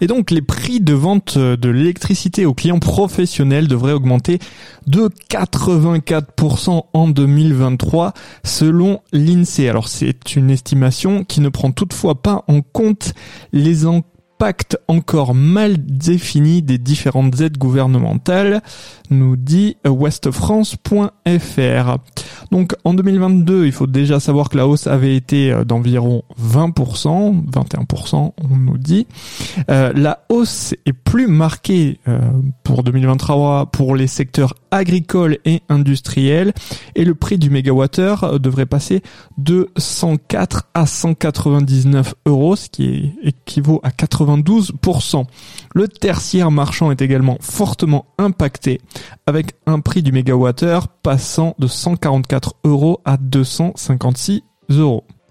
Et donc les prix de vente de l'électricité aux clients professionnels devraient augmenter de 84% en 2023 selon l'INSEE. Alors c'est une estimation qui ne prend toutefois pas en compte les impacts encore mal définis des différentes aides gouvernementales, nous dit westfrance.fr. Donc en 2022, il faut déjà savoir que la hausse avait été euh, d'environ 20%, 21% on nous dit. Euh, la hausse est plus marquée euh, pour 2023 pour les secteurs agricoles et industriels et le prix du mégawattheure devrait passer de 104 à 199 euros, ce qui équivaut à 92%. Le tertiaire marchand est également fortement impacté avec un prix du mégawattheure passant de 144 euros à 256 euros.